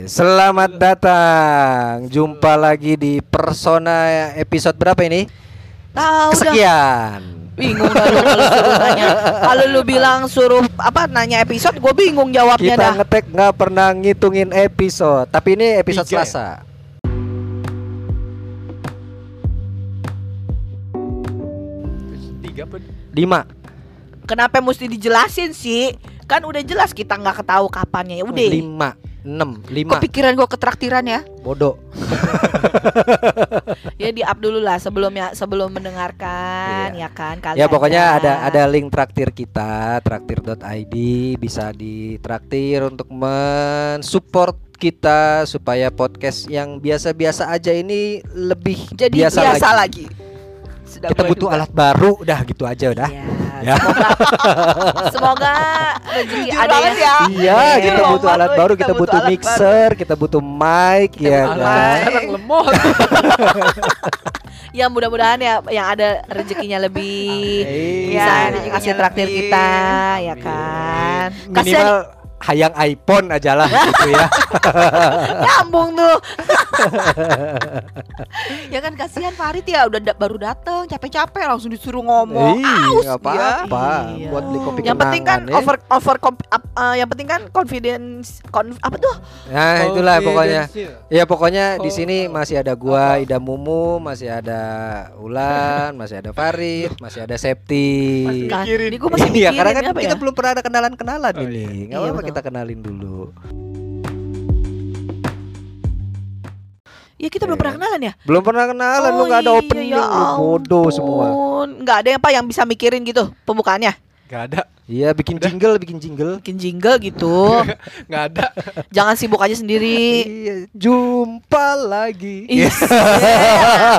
Selamat datang. Jumpa lagi di Persona episode berapa ini? Tahu dah. Kesekian. Bingung dah lu kalau suruh nanya. Kalau lu bilang suruh apa nanya episode, gue bingung jawabnya Kita dah. ngetek nggak pernah ngitungin episode, tapi ini episode Tiga ya? Selasa. Tiga apa? Lima. Kenapa mesti dijelasin sih? Kan udah jelas kita nggak ketahu kapannya ya udah. Lima. Enam. Lima. Kepikiran gue ketraktiran ya. Bodoh. Ya di up dulu lah sebelum ya sebelum mendengarkan Iya. ya kan kalian. Ya pokoknya ada ada link traktir kita traktir.id bisa ditraktir untuk mensupport kita supaya podcast yang biasa-biasa aja ini lebih jadi biasa, biasa, lagi. lagi. Sudah Kita butuh duga. alat baru udah gitu aja udah. Ya, Ya. Semoga semoga rezeki ada yang ya. Iya, Iya, kita butuh alat baru, kita kita butuh mixer, kita butuh mic Kita ya butuh kan. mic. Anak lemot. ya mudah-mudahan ya yang ada rezekinya lebih Iya. bisa rezekinya kasih traktir lebih. kita ya kan Minimal kasihan hayang iPhone aja lah gitu ya. nyambung tuh ya kan kasihan Farid ya udah da- baru datang capek-capek langsung disuruh ngomong Ih, aus apa-apa. Iya. Buat beli kopi yang penting kan ya. over over eh, yang penting kan confidence konf- apa tuh Nah, itulah pokoknya. Ya pokoknya di Oh, sini oh. masih ada gua, Apa? Ida Mumu, masih ada Ulan, masih ada Farid, masih ada Septi. kan mikirin. ini gue masih Iya, mikirin karena kan kita ya belum pernah ada kenalan-kenalan Oh, ini. iya. Iya, apa-apa. Kita kenalin dulu. ya kita belum Iya. pernah kenalan ya Belum pernah kenalan, lu Oh nggak ada iya, opening, ya lu bodoh semua. Nggak ada yang apa yang bisa mikirin gitu pembukaannya Gak ada. Iya, bikin jingle, bikin jingle. bikin jingle gitu Gak ada. jangan sibuk aja sendiri Iya, jumpa lagi. Ih,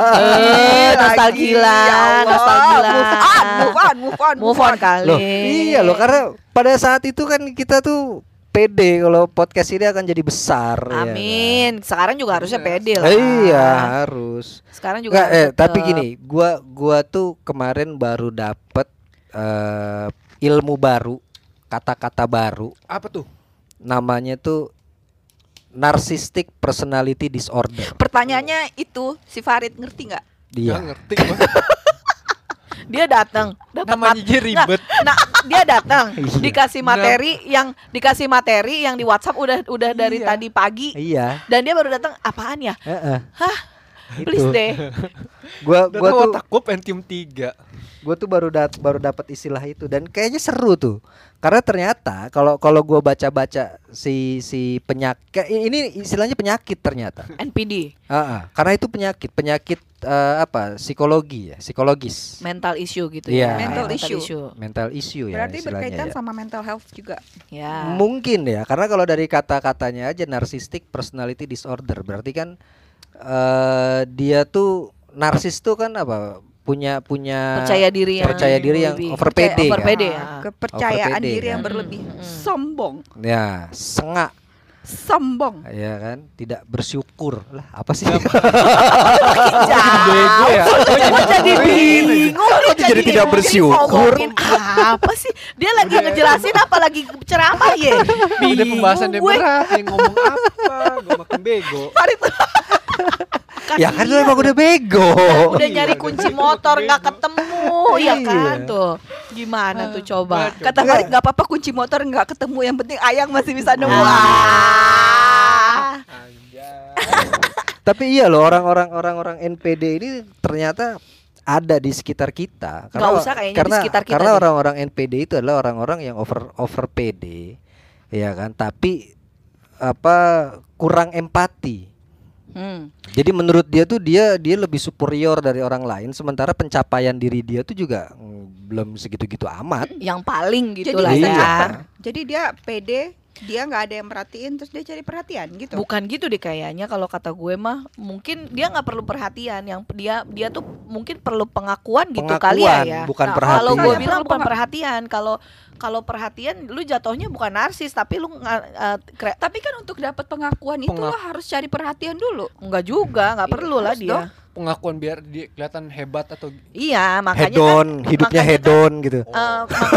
Lagi, nostalgia ya Allah. nostalgia Move on, move on, move on, move on kali Loh, iya loh karena pada saat itu kan kita tuh pede kalau podcast ini akan jadi besar. ya kan? amin sekarang juga harusnya Yes. pede lah Iya harus. sekarang juga Nggak, eh, tapi gini, gua gua tuh kemarin baru dapet eh, ilmu baru, kata-kata baru, Apa tuh? namanya tuh narcissistic personality disorder. Pertanyaannya itu si Farid ngerti nggak? Gak Dia. ngerti gua. dia datang dapat Namanya mat- ribet. nah dia datang Iya. dikasih materi yang dikasih materi yang di WhatsApp udah udah dari Iya. tadi pagi Iya. dan dia baru datang apaan ya Heeh. Hah? Itu. please deh Gua gua tuh otak gua Pentium 3. gue tuh baru dat baru dapat istilah itu dan kayaknya seru tuh karena ternyata kalau kalau gue baca-baca si si penyakit ini istilahnya penyakit ternyata NPD Ah, ah. karena itu penyakit penyakit eh, apa psikologi ya psikologis mental issue gitu Iya. ya Mental issue. mental issue ya Berarti berkaitan ya. sama mental health juga. ya mungkin ya karena kalau dari kata-katanya aja narcissistic personality disorder berarti kan eh dia tuh narsis tuh kan apa punya punya percaya diri yang percaya diri yang over pede over kan? pede Ah, ya. Kepercayaan Over pede, diri yang kan? berlebih. Mm, mm, mm. Sombong, ya sengak sombong. ya kan tidak bersyukur lah apa sih Bego ya. Kok jadi bingung Kok jadi tidak bersyukur? ngomongin apa sih dia lagi ngejelasin apa lagi ceramah ya Udah pembahasan dia gue. berat. Yang ngomong apa? Gua makin bego. Farid ya kan lu emang udah bego udah Iya, nyari kunci bego, motor bego. nggak ketemu ya kan Iya. tuh gimana tuh coba. Kata Farid nggak apa-apa kunci motor nggak ketemu. Yang penting ayang masih bisa nemu. Tapi iya loh orang-orang orang-orang NPD ini ternyata ada di sekitar kita Nggak usah kayaknya di karena sekitar kita karena orang-orang NPD itu adalah orang-orang yang over over PD ya kan tapi apa kurang empati Hmm. Jadi menurut dia tuh dia dia lebih superior dari orang lain sementara pencapaian diri dia tuh juga mm, belum segitu-gitu amat. yang paling gitu Jadi lah Iya. ya Jadi dia pede, dia nggak ada yang merhatiin, terus dia cari perhatian gitu. Bukan gitu deh kayaknya kalau kata gue mah mungkin dia nggak perlu perhatian yang dia dia tuh mungkin perlu pengakuan gitu kali ya Pengakuan, ya. bukan Nah, perhatian. Kalau gue Perlu bilang bukan perhatian kalau kalau perhatian lu jatuhnya bukan narsis tapi lu nggak eh, kre- Tapi kan untuk dapat pengakuan itu Pengak- lo harus cari perhatian dulu. nggak juga nggak Iya, perlu lah dia. dong. Pengakuan biar dia kelihatan hebat atau Iya, makanya hedon, kan hidupnya makanya kan, hedon gitu. eh, mak-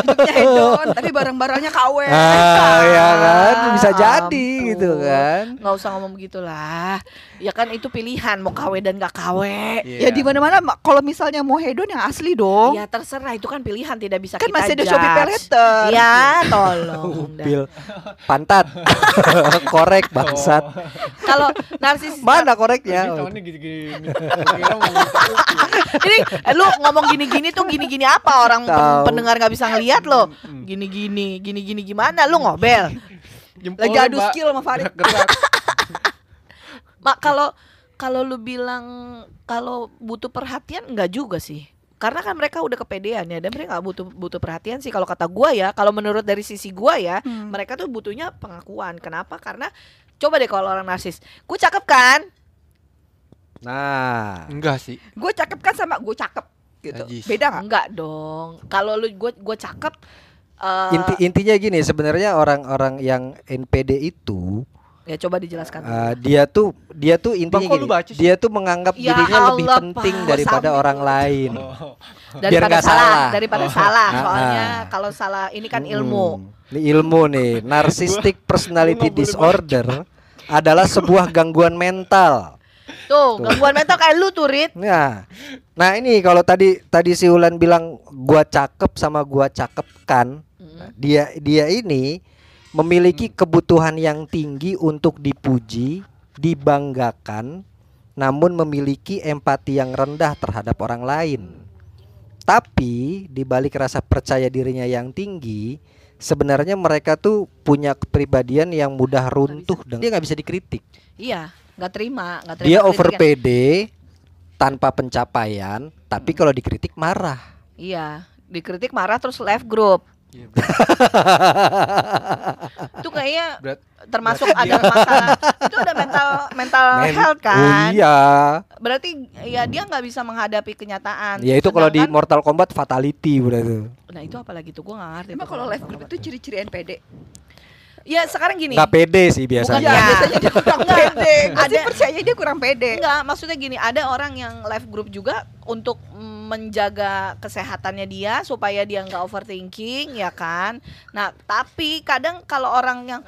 Hidupnya hedon tapi barang-barangnya KW. Ah, ya kan bisa jadi ampun. gitu kan. nggak usah ngomong begitulah ya kan itu pilihan mau KW dan nggak KW Ya di mana-mana ma- kalau misalnya mau hedon yang asli dong. ya terserah itu kan pilihan tidak bisa kan kita masih ada judge. Shopee Paylater. ya tolong. Upil pantat korek bangsat. kalau narsis Mana koreknya? gini-gini. Kira ini eh, lu ngomong gini-gini tuh gini-gini apa? Orang Tahu. pendengar nggak bisa ngelihat lo. Gini-gini gini-gini gimana? Lu ngobel Jempolnya, Lagi adu skill sama Farid. Mak kalau kalau lu bilang kalau butuh perhatian nggak juga sih. Karena kan mereka udah kepedean ya dan mereka nggak butuh butuh perhatian sih. Kalau kata gua ya kalau menurut dari sisi gua ya Hmm. mereka tuh butuhnya pengakuan. Kenapa? Karena coba deh kalau orang narsis gue cakep kan Nah, Enggak sih. Gue cakep kan sama gue cakep gitu. Najis. Beda nggak? enggak dong kalau lu gue gue cakep eh, inti intinya gini, sebenarnya orang-orang yang NPD itu ya coba dijelaskan uh, dia tuh dia tuh intinya Bang, gini, baca sih? dia tuh menganggap Ya dirinya lebih Allah, penting Pak. daripada Sampai orang lain. Oh. daripada nggak salah, salah. daripada Oh. salah Ah, soalnya ah. kalau salah ini kan Mm-mm. ilmu Ini ilmu nih, narcissistic personality disorder adalah sebuah gangguan mental. Tuh gangguan mental kayak lu tuh Rit Nah, nah ini kalau tadi tadi si Ulan bilang gua cakep sama gua cakep kan, Mm. dia dia ini memiliki kebutuhan yang tinggi untuk dipuji, dibanggakan, namun memiliki empati yang rendah terhadap orang lain. Tapi di balik rasa percaya dirinya yang tinggi, sebenarnya mereka tuh punya kepribadian yang mudah runtuh dan dia nggak bisa dikritik. iya nggak terima nggak terima Dia over kritikan. pede tanpa pencapaian, tapi kalau dikritik marah. iya dikritik marah terus left group Iya, itu kayaknya Berat. termasuk ada masalah itu ada mental mental Men- health Oh kan iya. berarti ya dia nggak bisa menghadapi kenyataan Ya itu kalau di Sedangkan- Mortal Kombat fatality berarti. nah itu apalagi tuh gue nggak ngerti Emang kalau kalau live group itu ciri-ciri NPD? Ya sekarang gini Nggak pede sih Bukan biasanya. ya. biasanya dia kurang Enggak. pede. Ada Ada- percaya dia kurang pede. Enggak, maksudnya gini, ada orang yang live group juga untuk menjaga kesehatannya dia supaya dia nggak overthinking, ya kan? Nah, tapi kadang kalau orang yang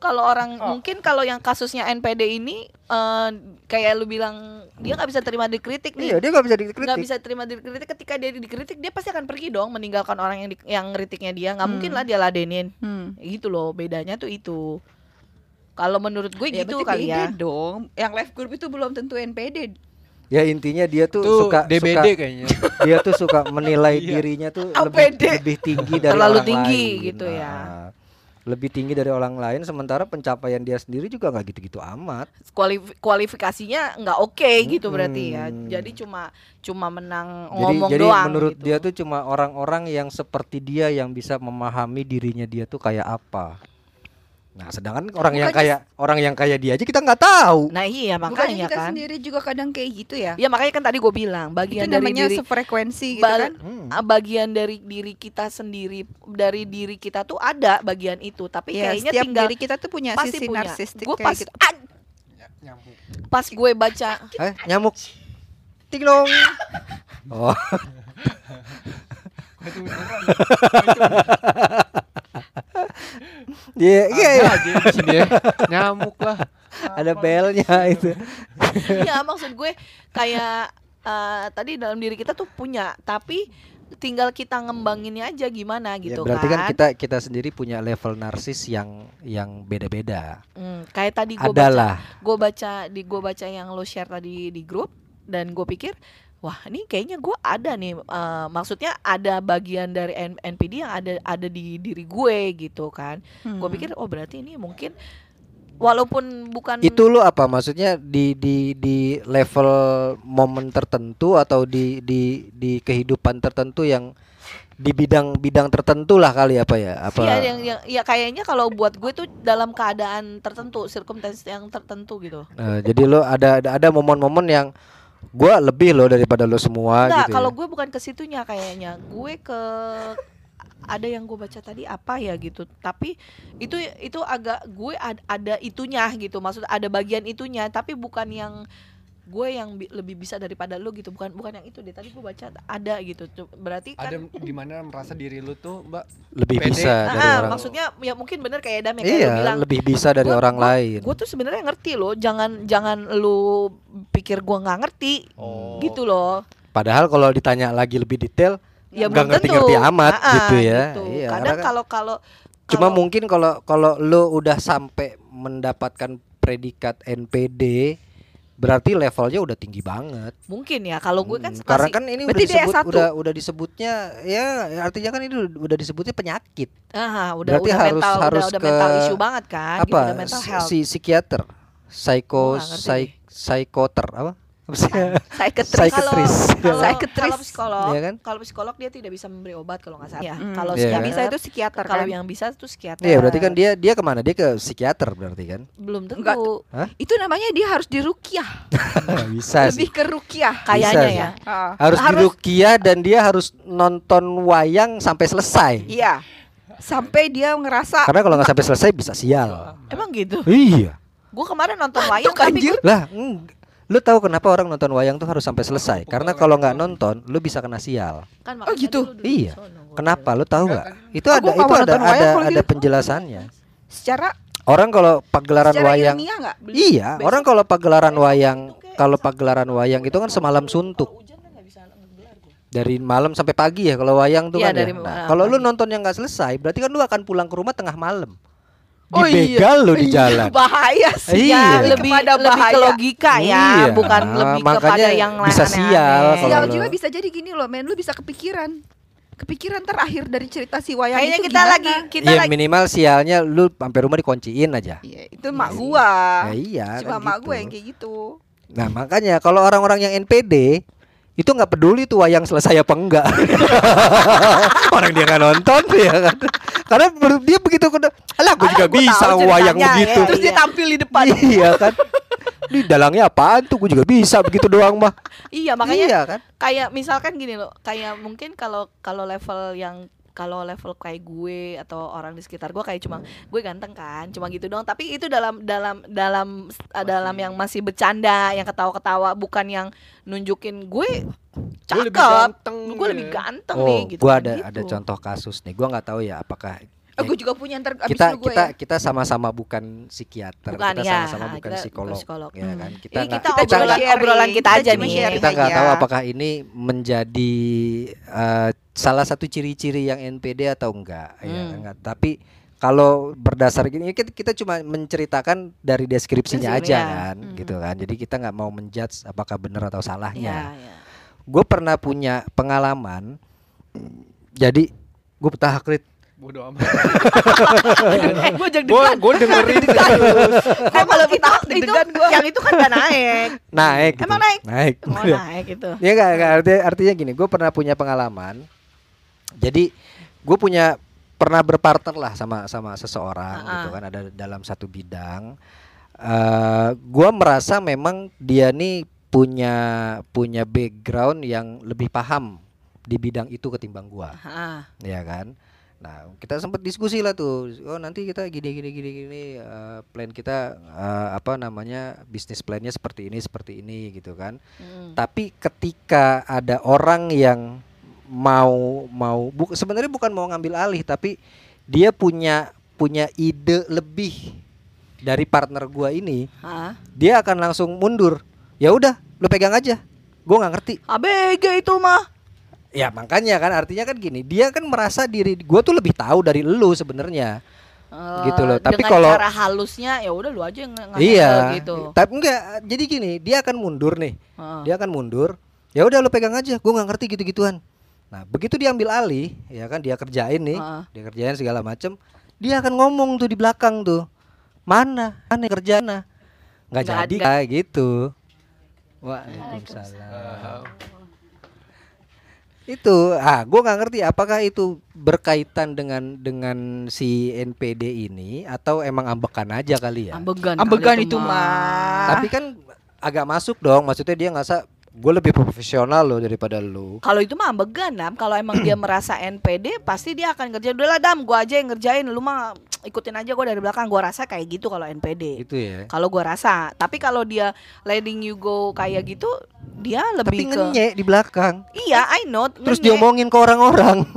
kalau orang mungkin kalau yang kasusnya NPD ini eh, kayak lu bilang dia nggak bisa terima dikritik nih. Iya, dia nggak bisa nggak dikritik. bisa terima dikritik ketika dia dikritik dia pasti akan pergi dong meninggalkan orang yang di, yang ngeritiknya dia nggak Hmm. mungkin lah dia ladenin Hmm. gitu loh bedanya tuh itu kalau menurut gue Ya, gitu kali ya dong. Yang live group itu belum tentu NPD. Ya intinya dia tuh Itu suka DBD suka kayaknya. dia tuh suka menilai Iya. dirinya tuh lebih lebih tinggi dari Terlalu orang tinggi lain. gitu ya. Lebih tinggi dari orang lain sementara pencapaian dia sendiri juga nggak gitu-gitu amat. kualif- kualifikasinya nggak oke gitu berarti ya. Hmm. Jadi cuma cuma menang Jadi ngomong jadi doang. menurut gitu. dia tuh cuma orang-orang yang seperti dia yang bisa memahami dirinya dia tuh kayak apa. Nah, sedangkan orang yang Bukannya- kayak orang yang kayak dia aja kita nggak tahu. Nah iya Bukannya makanya kita kan. sendiri juga kadang kayak gitu ya? Ya makanya kan tadi gue bilang Itu bagian dari namanya diri sefrekuensi gitu Bal- kan? Hmm. ah, bagian dari diri kita sendiri dari diri kita tuh ada bagian itu tapi Ya, kayaknya setiap tinggal diri kita tuh punya pasti sisi punya. narsistik Gue kayak pas gitu. an- pas gue baca Eh, nyamuk. Ting dong. Oh, Itu. Iya iya Ada iya. aja di sini ya. Nyamuk lah. Ada belnya itu. Iya maksud gue kayak eh, tadi dalam diri kita tuh punya tapi tinggal kita ngembanginnya aja gimana Ya, gitu berarti kan kan. kita kita sendiri punya level narsis yang yang beda-beda. Hmm, kayak tadi gue baca gue baca di gue baca yang lo share tadi di grup dan gue pikir wah ini kayaknya gue ada nih eh, maksudnya ada bagian dari N- NPD yang ada ada di diri gue gitu kan gue Hmm. pikir oh berarti ini mungkin walaupun bukan Itu lo apa maksudnya di di di level momen tertentu atau di di di kehidupan tertentu yang di bidang-bidang tertentu lah kali apa ya? Apa Iya yang, yang ya kayaknya kalau buat gue tuh dalam keadaan tertentu, circumstance yang tertentu gitu. Eh, jadi lo ada ada, ada momen-momen yang gua lebih lo daripada lo semua Enggak, gitu. kalau ya. gue bukan ke situnya kayaknya. Gue ke ada yang gue baca tadi apa ya gitu. Tapi itu itu agak gue ad- ada itunya gitu. Maksud ada bagian itunya, tapi bukan yang gue yang bi- lebih bisa daripada lu gitu bukan bukan yang itu deh tadi gue baca ada gitu berarti kan Ada di mana merasa diri lu tuh, Mbak? lebih Pede. bisa Ah, dari ah, orang maksudnya ya mungkin bener kayak Dam ya, kayak lu iya bilang lebih bisa dari Gua- orang gua- lain gue tuh sebenarnya ngerti loh jangan jangan lu pikir gue nggak ngerti Oh. gitu loh padahal kalau ditanya lagi lebih detail ya nggak ngerti-ngerti tentu. amat Ah, ah, gitu ya gitu. Iya, kadang karena kan- kalau kalau cuma mungkin kalau kalau lu udah sampai mendapatkan predikat NPD berarti levelnya udah tinggi banget mungkin ya kalau gue kan Hmm, karena kan ini udah disebut S1. udah udah disebutnya ya artinya kan ini udah disebutnya penyakit ah, udah berarti udah harus- mental harus udah, udah ke mental issue banget kan gitu, apa udah mental health si psikiater psycho nih. psychoter apa Psychiatrist. Psychiatrist. Kalau- kalau Psychiatrist. kalau psikolog, Iya kan? kalau psikolog dia tidak bisa memberi obat kalau nggak salah. Ya, Hmm. kalau Iya yang kan? bisa itu psikiater kalau kan. yang bisa itu psikiater. Iya berarti kan dia dia ke mana dia ke psikiater berarti kan belum tentu. Enggak. Hah? Itu namanya dia harus dirukiah. bisa Lebih sih ke rukiah. Kayaknya Bisa ya. Ah, harus, Harus- dirukiah dan dia harus nonton wayang sampai selesai Iya. Sampai dia ngerasa karena kalau nggak sampai selesai bisa sial Emang gitu. iya Gue kemarin nonton wayang kan, tapi anjir. lah eng- lu tahu kenapa orang nonton wayang tuh harus sampai selesai karena kalau nggak nonton lu bisa kena sial kan Oh, gitu? Iya. kenapa lu tahu nggak itu ada itu ada ada ada gitu. penjelasannya secara orang kalau pagelaran wayang iya Besok- orang kalau pagelaran wayang kalau pagelaran wayang itu kan semalam suntuk hujan kan dari malam sampai pagi ya kalau wayang tuh Iya, kan dari ya. Nah, ah, kalau lu pagi. nonton yang nggak selesai, berarti kan lu akan pulang ke rumah tengah malam. Oh, iya. Dibegal lu di jalan. bahaya sih. Iya. Ya, lebih Kepada lebih bahaya. ke logika ya, Iya, bukan lebih kepada yang lain bisa sial Sial juga bisa jadi gini loh, men. Lu bisa kepikiran. Kepikiran terakhir dari cerita si wayang Kayaknya itu kita gimana? lagi kita Iya lagi minimal sialnya lu sampai rumah dikunciin aja. Iya, itu mak gua. Ya, iya Cuma kan mak gitu. gua yang kayak gitu. Nah makanya kalau orang-orang yang NPD itu nggak peduli tuh wayang selesai apa enggak. Orang dia nggak nonton ya kan. Karena dia begitu alah gue Alah, juga gua bisa wayang ceritanya, begitu. ya. Terus dia tampil di depan. iya kan. Di dalangnya apaan tuh gue juga bisa begitu doang mah. Iya, makanya iya kan. kayak misalkan gini loh kayak mungkin kalau kalau level yang kalau level kayak gue atau orang di sekitar gue kayak cuma gue ganteng kan cuma gitu doang tapi itu dalam dalam dalam uh, dalam yang masih bercanda yang ketawa-ketawa bukan yang nunjukin gue Gue lebih cakep ganteng gue gitu lebih ya. ganteng Oh, nih gitu gua kan, ada gitu. ada contoh kasus nih. Gua nggak tahu ya apakah Oh, gue juga punya ntar abis kita gue kita ya. kita sama-sama bukan psikiater, Bukan, kita ya. sama-sama bukan Kita psikolog, psikolog. ya Hmm. kan. Kita Ini nggak- kita kita obrolan sharing, obrolan kita aja cuma nih. sharing kita nggak aja. tahu apakah ini menjadi eh, salah satu ciri-ciri yang NPD atau enggak ya Hmm. enggak tapi kalau berdasar gini kita, kita cuma menceritakan dari deskripsinya Deskripsi, aja ya. kan Hmm. gitu kan jadi kita nggak mau menjudge apakah benar atau salahnya Iya, iya. gue pernah punya pengalaman jadi gue petahakrit Bodoh amat. eh gue jadi Gue gue dengerin terus. eh kalau kita itu, gua. yang itu kan gak naik naik gitu. Emang naik? naik oh naik itu Ya enggak, enggak artinya, artinya gini, gue pernah punya pengalaman. Jadi gue punya pernah berpartner lah sama sama seseorang Ah, gitu kan ada dalam satu bidang. eh gue merasa memang dia nih punya punya background yang lebih paham di bidang itu ketimbang gua, Ah, ya kan. Nah kita sempat diskusi lah tuh, oh nanti kita gini gini gini gini, eh, plan kita eh, apa namanya bisnis plannya seperti ini seperti ini gitu kan. Mm. tapi ketika ada orang yang mau mau bu, sebenarnya bukan mau ngambil alih tapi dia punya punya ide lebih dari partner gua ini Ah. dia akan langsung mundur. Ya udah lu pegang aja. Gua nggak ngerti. ABG itu mah ya makanya kan artinya kan gini dia kan merasa diri gua tuh lebih tahu dari lu sebenarnya. Eh, Gitu loh, tapi kalau- cara halusnya ya udah lu aja yang iya gitu. tapi enggak jadi gini dia akan mundur nih. Heeh. dia akan mundur ya udah lu pegang aja gue nggak ngerti gitu gituan nah begitu dia ambil alih ya kan dia kerjain nih Heeh. dia kerjain segala macem dia akan ngomong tuh di belakang tuh mana? Aneh kerjana nggak Nggak jadi kayak gitu. Waalaikumsalam itu ah gue nggak ngerti apakah itu berkaitan dengan dengan si NPD ini atau emang ambekan aja kali ya Ambegan. Ambegan itu mah. tapi kan agak masuk dong maksudnya dia nggak gue lebih profesional loh daripada lu. Kalau itu mah ambegan Dam. Kalau emang dia merasa NPD pasti dia akan kerja Udah lah Dam, gua aja yang ngerjain. Lu mah ikutin aja gua dari belakang. Gua rasa kayak gitu kalau NPD. Gitu ya. Kalau gua rasa. Tapi kalau dia letting you go kayak gitu, dia Tapi lebih ke ngenye di belakang. Iya, I know. Terus ngenye. diomongin ke orang-orang.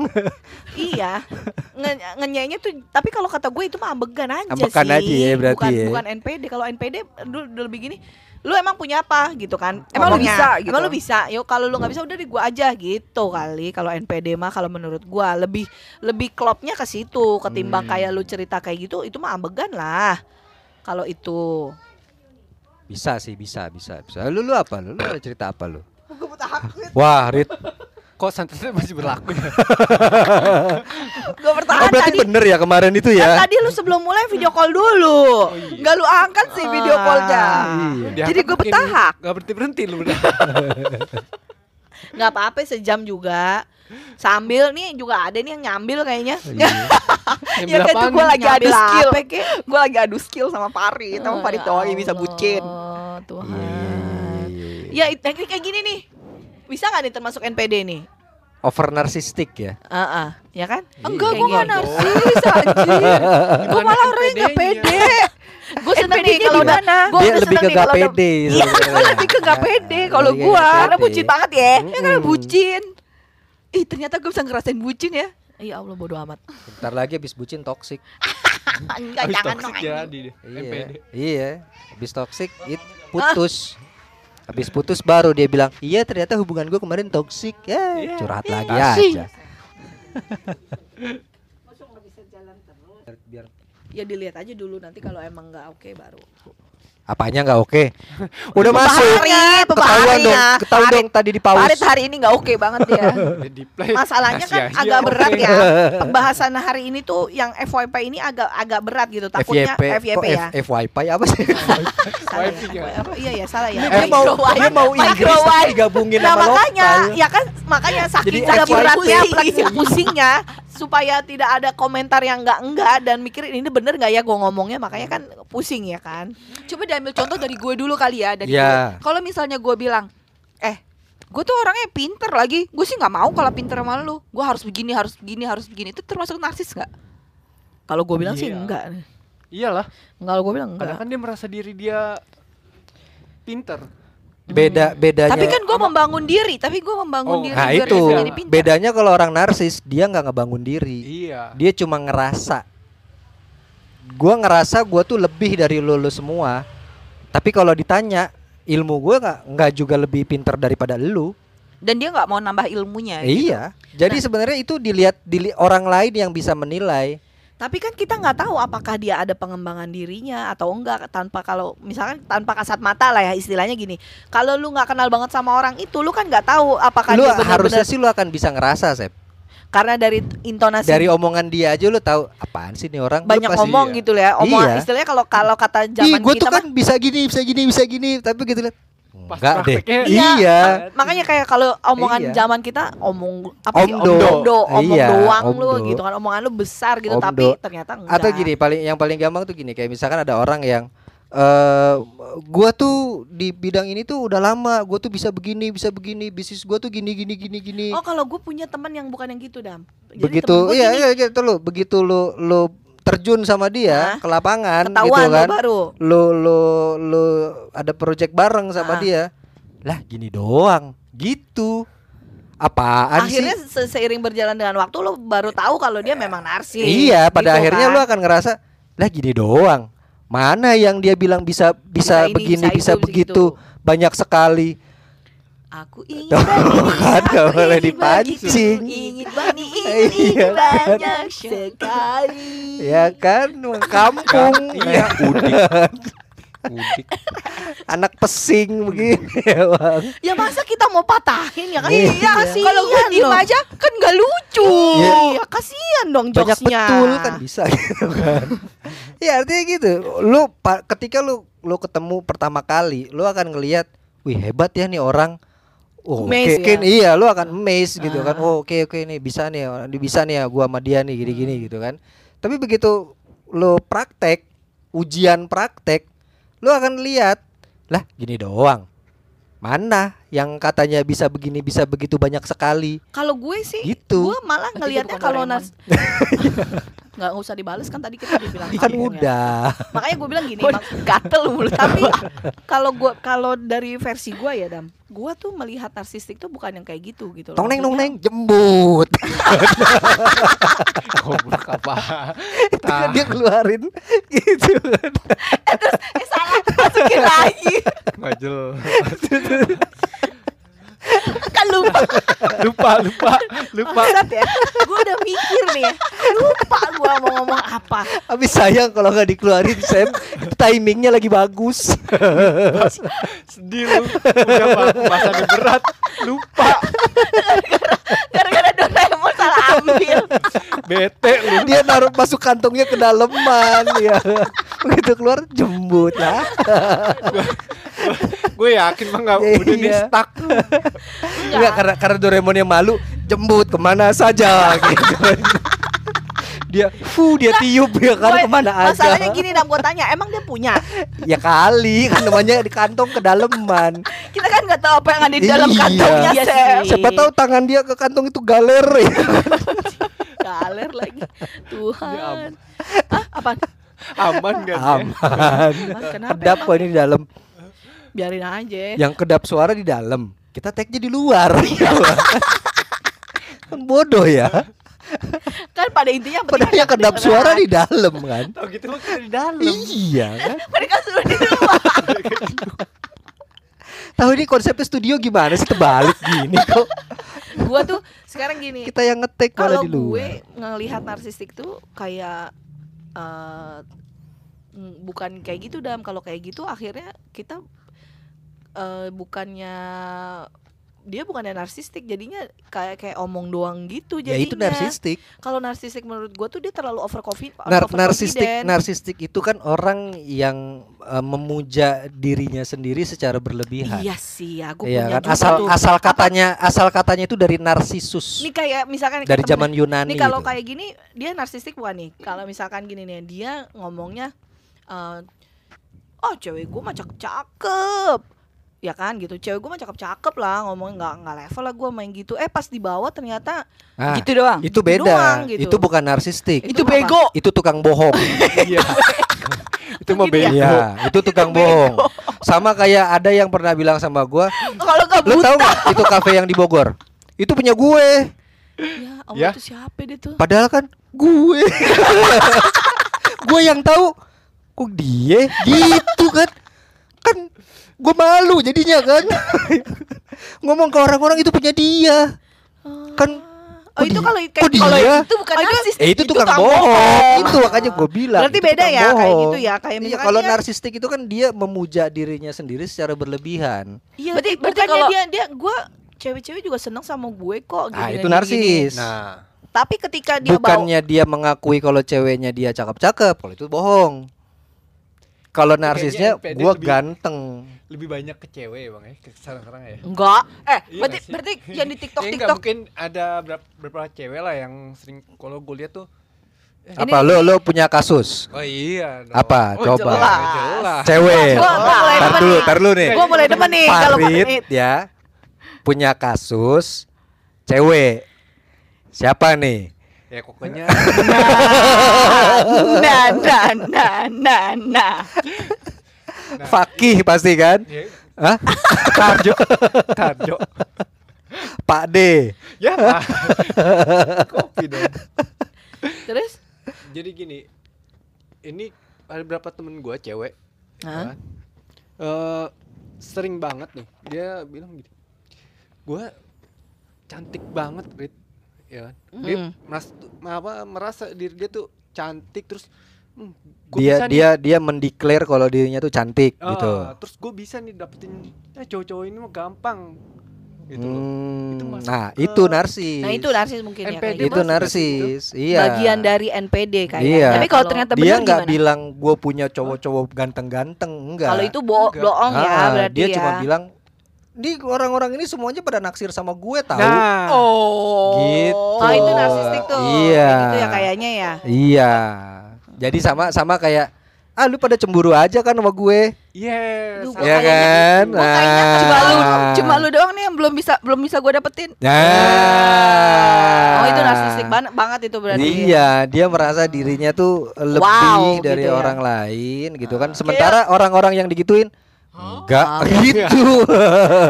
Iya. Nge ngenyenya tuh tapi kalau kata gue itu mah ambegan aja Ambegan sih. aja ya berarti bukan ya. bukan NPD. Kalau NPD dulu lebih gini, lu emang punya apa gitu kan? Emang lu bisa gitu. Emang lu bisa. Yuk kalau lu nggak bisa udah di gua aja gitu kali. Kalau NPD mah kalau menurut gua lebih lebih klopnya ke situ ketimbang Hmm. kayak lu cerita kayak gitu itu mah ambegan lah. Kalau itu. bisa sih, bisa, bisa, bisa. Lu lu apa? Lu, lu cerita apa lu? Wah, Rit. Kok santetnya masih berlaku ya? Gua Oh, bertahan berarti tadi. bener ya kemarin itu Kan ya? tadi lu sebelum mulai video call dulu. iya. Nggak lu angkat sih video callnya. Iya. Jadi gue bertahap. Gak berhenti berhenti lu bener. nggak apa-apa sejam juga sambil nih juga ada nih yang nyambil kayaknya Iya. Ya kan tuh gue lagi adu skill. Gue lagi adu skill sama Pari. Sama Pari Ya Toy bisa bucin. Tuhan Iya, iya, iya. ya kayak kayak gini nih bisa nggak nih termasuk NPD nih Over narsistik ya. Ah, ah, ya kan Enggak, Kayak gue gak gitu. narsis anjir. Gue malah orangnya gak pede. gue seneng nih kalau udah gimana? gue udah lebih seneng ke gak pede. Iya, sebenarnya. lebih ke gak pede kalau Lebih ke gua. gak Karena pede. bucin banget ya. Ya karena Mm-mm. bucin. Ih ternyata gue bisa ngerasain bucin ya. Iya Allah bodo amat Bentar lagi habis bucin toksik. enggak jangan dong jadi deh. Iya. Iya, habis toksik it putus. Habis putus baru dia bilang, "Iya, ternyata hubungan gue kemarin toksik." Ya, Iya. curhat lagi Kasih. aja. Biar ya dilihat aja dulu nanti kalau emang nggak oke baru apanya nggak oke? Udah masuk. Pembahari, Ketahuan pembahari dong, ya. ketahuan dong tadi di pause. Farid hari ini gak oke banget ya. Masalahnya kan agak berat ya pembahasan hari ini tuh yang FYP ini agak agak berat gitu takutnya FYP, FYP ya F- FYP apa sih? salah ya, Wifi ya? apa, iya ya salah ya Dia mau dia mau Inggris digabungin nah sama makanya ya kan makanya saking FYP. beratnya pusingnya supaya tidak ada komentar yang enggak enggak dan mikirin ini bener nggak ya gue ngomongnya makanya kan pusing ya kan Coba diambil contoh dari gue dulu kali ya. Dari Iya. gue. Kalau misalnya gue bilang, eh gue tuh orangnya pinter lagi. Gue sih nggak mau kalau pinter sama lu. Gue harus begini, harus begini, harus begini. Itu termasuk narsis nggak? kalau gue bilang sih Iya. enggak Iyalah. kalau gue bilang Kadang enggak kan dia merasa diri dia pinter. Beda bedanya. Tapi kan gue membangun diri. Tapi gue membangun Oh, diri. Nah itu bedanya kalau orang narsis dia nggak ngebangun diri, Iya. dia cuma ngerasa. Gua ngerasa gua tuh lebih dari lo, lo semua. Tapi kalau ditanya ilmu gua nggak nggak juga lebih pinter daripada lu. Dan dia nggak mau nambah ilmunya. Eh, iya. Jadi Nah. sebenarnya itu dilihat dili orang lain yang bisa menilai. Tapi kan kita nggak tahu apakah dia ada pengembangan dirinya atau enggak tanpa kalau misalkan tanpa kasat mata lah ya istilahnya gini. Kalau lu nggak kenal banget sama orang itu, lu kan nggak tahu apakah Lu dia benar-benar harusnya sih lu akan bisa ngerasa, Sep. karena dari intonasi Dari omongan dia aja lu tahu apaan sih nih orang. Banyak pasti- ngomong iya. gitu ya. Omongan Iya. istilahnya kalau kalau kata Ih, zaman gue kita tuh mah kan bisa gini, bisa gini, bisa gini, tapi gitu lihat. Pas Enggak deh. prakteknya- Iya. makanya kayak kalau omongan Iya. zaman kita omong apa sih Omdo. omdo, omong Iya, doang lu omdo. gitu kan omongan lu besar gitu Omdo. tapi ternyata enggak. Atau gini, paling yang paling gampang tuh gini, kayak misalkan ada orang yang eh gua tuh di bidang ini tuh udah lama, gua tuh bisa begini, bisa begini, bisnis gua tuh gini gini gini gini. Oh kalau gue punya teman yang bukan yang gitu dam. Jadi begitu gua iya gini, iya gitu lo, begitu lu lu terjun sama dia Hah? ke lapangan gitu lu kan. baru. Lu lu lu ada project bareng sama Ah. dia. Lah gini doang. Gitu. Apaan Akhirnya sih? se- seiring berjalan dengan waktu lo baru tahu kalau dia memang narsis. Iya, pada gitu akhirnya kan. lu akan ngerasa lah gini doang. Mana yang dia bilang bisa bisa, Bisa ini, begini, bisa bisa, itu, begitu, banyak sekali. Aku ingin Tuh, begini, kan, aku gak boleh ingin dipancing. Ingin begini, ingin Iya. banyak sekali. Ya kan, kampung. Iya, udik. Udik. Anak pesing begini, Bang. Ya masa kita mau patahin ya kan? Iya. Iya, kasihan Kalau gue diem aja kan nggak lucu. Iya, kasihan dong banyak jokesnya. betul kan bisa gitu kan ya artinya gitu lu ketika lu lu ketemu pertama kali lu akan ngelihat wih hebat ya nih orang Oh, oke Amazed ya? nih, iya lu akan amazed gitu kan. Ah. Oh, oke oke nih bisa nih bisa nih ya gua sama dia nih gini-gini gitu kan. Tapi begitu lu praktek, ujian praktek, lu akan lihat lah gini doang. Mana yang katanya bisa begini bisa begitu banyak sekali. Kalau gue sih, Gitu. gue malah ngelihatnya kalau nas nggak usah dibales kan tadi kita dibilang Kan gitu ya. udah. Makanya gue bilang gini, gatel mulut. tapi kalau gue kalau dari versi gue ya dam, gue tuh melihat narsistik tuh bukan yang kayak gitu gitu. loh. Tong neng nong Maksudnya, neng jembut. Goblok apa? Itu kan dia keluarin gitu kan. eh salah masukin lagi. Nggak jelas. Kan lupa. lupa, lupa, lupa. Bangsat ya, gue udah mikir nih, ya. lupa gue mau ngomong apa. Habis sayang kalau nggak dikeluarin Sam, timingnya lagi bagus. Sedih lu. Udah pembahasannya berat. Lupa. Gara-gara Doraemon ambil. Bete lu. dia naruh masuk kantongnya ke daleman ya. Begitu keluar jembut lah. Gue yakin mah nggak Iya, udah nih iya. stuck. Enggak karena karena Doraemon yang malu jembut ke mana saja gitu. Dia fu dia tiup ya kan Gue- ke mana aja. Masalahnya gini dam, gue tanya, emang dia punya? Ya kali kan namanya di kantong ke daleman. Kita kan nggak tahu apa yang ada di dalam Iya. kantongnya, Iya sih. Siapa tahu tangan dia ke kantong itu galer ya. Galer lagi, Tuhan. ampun. Ah, apa? Aman gak sih? Aman. Kenapa? Kedap kok ini di dalam. Biarin aja. Yang kedap suara di dalam. Kita tagnya di luar. kan bodoh ya. Kan pada intinya Padahal yang kedap suara di dalam kan. Tahu gitu kita di dalam. Iya kan. Mereka suruh di luar. Tahu ini konsepnya studio gimana sih terbalik gini kok. Gue tuh sekarang gini. Kita yang ngetek kalau di luar. gue ngelihat narsistik tuh kayak eh, mm, bukan kayak gitu dam kalau kayak gitu akhirnya kita eh, bukannya dia bukannya narsistik jadinya kayak kayak omong doang gitu Ya jadinya itu narsistik. kalau narsistik menurut gue tuh dia terlalu over coffee Nar narsistik narsistik itu kan orang yang eh, memuja dirinya sendiri secara berlebihan. iya sih ya gue Iya punya kan asal tuh. asal katanya asal katanya itu dari narsisus ini kayak misalkan dari zaman Yunani. Nih kalau gitu. kayak gini dia narsistik bukan nih? Kalau misalkan gini nih dia ngomongnya eh oh cewek gue mah cakep-cakep. Ya kan gitu. Cewek gue mah cakep-cakep lah ngomongnya nggak nggak level lah gue main gitu. Eh pas di bawah ternyata Ah, Gitu doang. itu beda. doang gitu. Itu bukan narsistik. Itu Itu apa? bego. Itu tukang bohong. Iya. Itu mah Gitu ya? bego. Iya, itu tukang bohong. Sama kayak ada yang pernah bilang sama gua, Kalau nggak "Lu tahu nggak itu kafe yang di Bogor? Itu punya gue." ya Allah Ya. itu siapa dia tuh? Padahal kan gue. gue yang tahu kok dia gitu kan. Kan gue malu jadinya kan. Ngomong ke orang-orang itu punya dia. Kan Oh kok itu kalau kayak kalau itu bukan narsistik. Eh itu tukang tukang bohong. Itu makanya gue bilang. Berarti itu beda ya kayak gitu ya kayak Iya, kalau dia, narsistik itu kan dia memuja dirinya sendiri secara berlebihan. Iya, Berarti- berarti, berarti kalau- dia dia gue cewek-cewek juga seneng sama gue kok. Nah, gini, itu gini, narsis. gini. Nah, Tapi ketika dia bawa Bukannya dia mengakui kalau ceweknya dia cakep-cakep, kalau itu bohong. Kalau narsisnya lebih- ganteng. Lebih banyak ke cewek bang ya, ke sekarang ya. enggak Eh, Iya berarti sih? berarti yang di TikTok Ya enggak, TikTok mungkin ada berapa, beberapa cewek lah yang sering kalau gue lihat tuh eh, Apa lo lo punya kasus? Oh iya. dong. Apa? Oh, Coba. Jelas. jelas. Cewek. Gua- gua mulai Tar dulu, nih. tar dulu nih. Gue mulai demen nih kalau Farid ya punya kasus cewek. Siapa nih? Ya pokoknya nah nah nah nah nah Fakih pasti kan? ya, Hah? Tarjo. Tarjo. Pak D. Ya. Pak. Kopi dong. terus Jadi gini, ini ada beberapa temen gue cewek, Hah? kan? Eh, sering banget nih dia bilang gini, gue cantik banget, Rit, ya kan? Dia Mm. merasa, apa, merasa diri dia tuh cantik terus, hmm, gua Dia bisa nih, dia dia mendeklar kalau dirinya tuh cantik ah, gitu. terus gue bisa nih dapetin, eh cowok-cowok ini mah gampang, gitu loh. Hmm, Itu masuk nah, ke- itu narsis. nah itu narsis mungkin ya NPD kayak Dia itu gitu. nggak sih narsis. Iya. bagian dari NPD kayaknya Iya. Tapi kalau ternyata dia benar nggak gimana? bilang gue punya cowok-cowok ganteng-ganteng enggak. kalau itu bo Enggak. bohong ya Ah, berarti dia ya cuma bilang di orang-orang ini semuanya pada naksir sama gue tahu. Nah, oh Gitu. oh itu narsistik tuh Iya. Gitu ya kayaknya ya Iya. Jadi sama sama kayak ah lu pada cemburu aja kan sama gue. Yes. Duh, Ya kayaknya- kan? Nah. Cuma lu, cuma lu doang nih yang belum bisa belum bisa gue dapetin. Nah. Oh itu narsistik ban- banget itu berarti. Iya, dia merasa dirinya tuh lebih Wow, dari gitu ya. orang lain gitu kan. Sementara orang-orang yang digituin enggak Ah. gitu.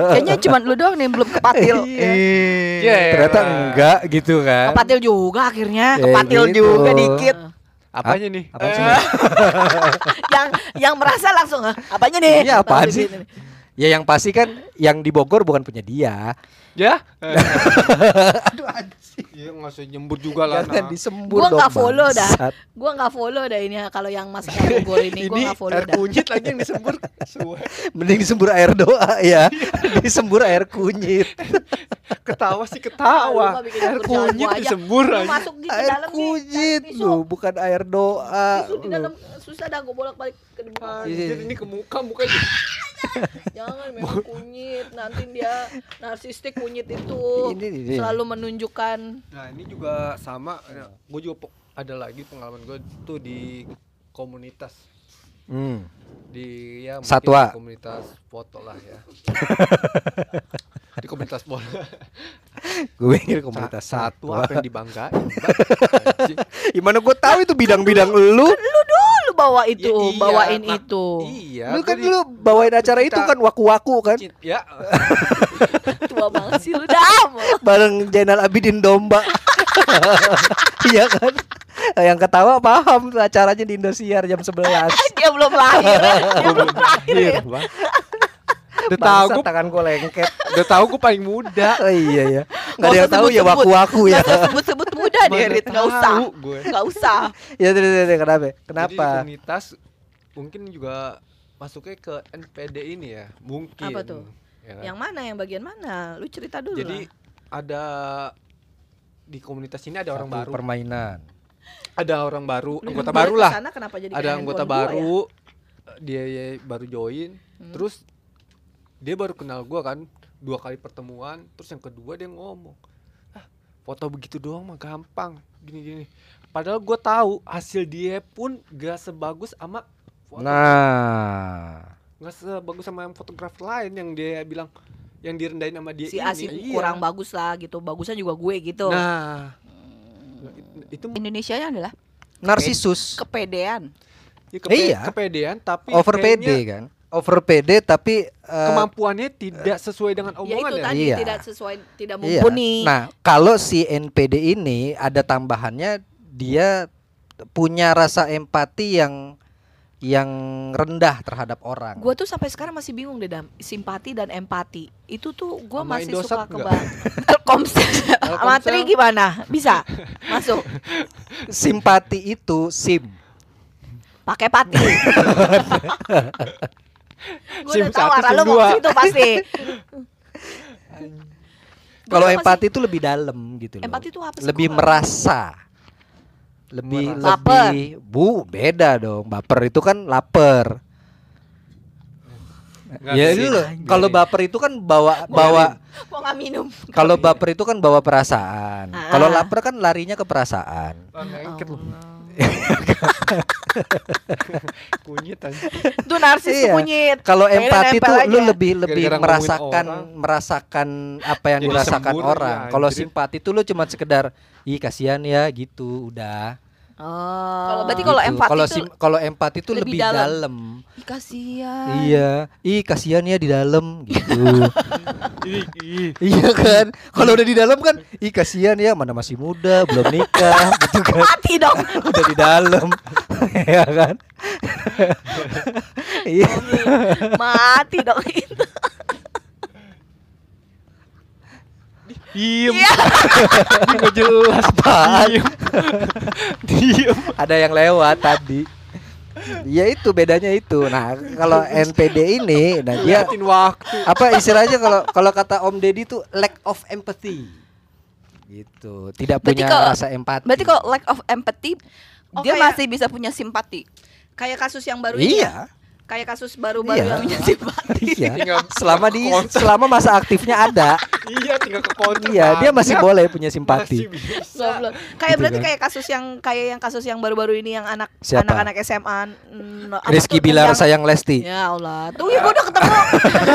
Kayaknya cuma lu doang nih yang belum kepatil. Iya. Ternyata enggak gitu kan. Kepatil juga akhirnya. Ya, Kepatil gitu. juga dikit. Apanya nih? Apa sih? Eh, yang yang merasa langsung "Hah, apanya nih? Iya, apaan sih? nih. Ya yang pasti kan yang di Bogor bukan punya dia. Ya. Aduh anjing. Iya nggak usah nyembur juga lah. Jangan nah. disembur Gua dong, nggak follow dah. Gua nggak follow dah ini kalau yang masalah Bogor ini gua Ini nggak follow air dah. kunyit lagi yang disembur. Mending disembur air doa ya. disembur air kunyit. Ketawa sih ketawa. Air kunyit gua aja. disembur aja. masuk di Air dalam kunyit lu, bukan air doa. Tisu di dalam susah dah gua bolak-balik ke depan. Anjir ini ke muka muka juga. Jangan memang kunyit, nanti dia narsistik kunyit itu Ini, ini. selalu menunjukkan Nah ini juga sama. Gue juga ada lagi pengalaman gue tuh di komunitas Hmm. di ya Satwa. di komunitas foto lah ya. di komunitas foto. Gue pikir komunitas satu satwa. apa yang dibanggain? Gimana gue tahu itu bidang-bidang lu? lu dulu bawa itu, Ya, iya, bawain mak- itu. Iya. lu kan gua di- lu bawain acara itu Kita- kan waku-waku kan Ya. Tua banget sih lu dam. bareng Jainal Abidin Domba. Iya kan? Yang ketawa paham acaranya di Indosiar jam 11. Dia belum lahir. Dia belum lahir. Bang. Udah tahu gue tangan gue lengket. udah tahu gue paling muda. Oh iya ya. Enggak Nggak ada yang tahu ya sebut-sebut. waku-waku ya. Sebut-sebut muda deh, Rit. Nggak usah. tahu gue. Nggak usah. Ya terus terus, terus, kenapa? Jadi di Kenapa? komunitas mungkin juga masuknya ke NPD ini ya, mungkin. Apa tuh? Ya kan? Yang mana yang bagian mana? Lu cerita dulu Jadi lah. ada di komunitas ini ada orang baru, permainan. ada orang baru, Lu anggota baru lah. kenapa Ada anggota gua ya? baru, dia baru join, Hmm. terus dia baru kenal gua kan, dua kali pertemuan, terus yang kedua dia ngomong, ah foto begitu doang mah gampang, gini-gini. Padahal gua tahu hasil dia pun gak sebagus sama foto Nah, nggak sebagus sama yang fotografer lain yang dia bilang yang direndahin sama dia Si ini. Iya. kurang bagus lah gitu. Bagusnya juga gue gitu. Nah, itu Indonesia adalah narsisus. kepedean. ya kepe- Iya. kepedean tapi Over kayaknya PD kan. Over PD tapi eh, kemampuannya tidak sesuai dengan ya itu omongannya. tadi Iya. tidak sesuai tidak Iya. mumpuni. Nah, kalau si NPD ini ada tambahannya dia punya rasa empati yang yang rendah terhadap orang. Gue tuh sampai sekarang masih bingung deh Dam. Simpati dan empati itu tuh gue Sama masih Indosat suka kebang. Telkomsel. Matri gimana? Bisa masuk Simpati itu sim. pakai pati. gue Sim udah tahu arah lu mau situ pasti. Kalau empati itu lebih dalam gitu loh. Empati itu apa sih? Lebih merasa. Lebih Merasa. Lebih Bu, beda dong. Baper itu kan lapar. Ya itu loh. Nggak Kalau baper itu kan bawa bawa Mau nggak minum? kalau baper itu kan bawa perasaan. Ah. Kalau lapar kan larinya ke perasaan. Ah. Kunyit aja. Itu narsis Iya. kunyit. Kalau empati tuh lu lebih lebih Gara-gara ngomongin merasakan orang. merasakan apa yang Jadi dirasakan sembur, orang. ya, Kalau simpati tuh lu cuma sekedar ih kasihan ya gitu, udah. Oh. Kalau berarti kalau Gitu. empati kalau sim- kalau empati tuh lebih lebih, dalam. dalam. Ih, kasihan. Iya, ih kasihan ya di dalam gitu. Iya kan? Kalau udah di dalam kan, ih kasihan ya mana masih muda, belum nikah gitu kan. Mati dong. Udah di dalam. ya kan? Iya. Mati dong itu. Diem. Ini nggak jelas. Apaan? Diem. Diem. Ada yang lewat tadi. Ya itu bedanya itu. Nah, kalau NPD ini nah dia waktu. apa istilahnya kalau kalau kata Om Deddy itu lack of empathy. Gitu. Tidak Berarti punya kalau- rasa empati. Berarti kalau lack of empathy Oh, dia kayak- masih bisa punya simpati. Kayak kasus yang baru ini ya? Iya. Kayak kasus baru-baru Iya. yang punya simpati. Iya. Selama di selama masa aktifnya ada. Iya tinggal ke counter Iya, dia masih boleh punya simpati. Masih. Kayak Gitu berarti kan. kayak kasus yang kayak yang kasus yang baru-baru ini yang anak Siapa? anak-anak SMA mm, Rizky Bilar yang- sayang Lesti. Ya Allah. Tuh ya gua udah ketemu.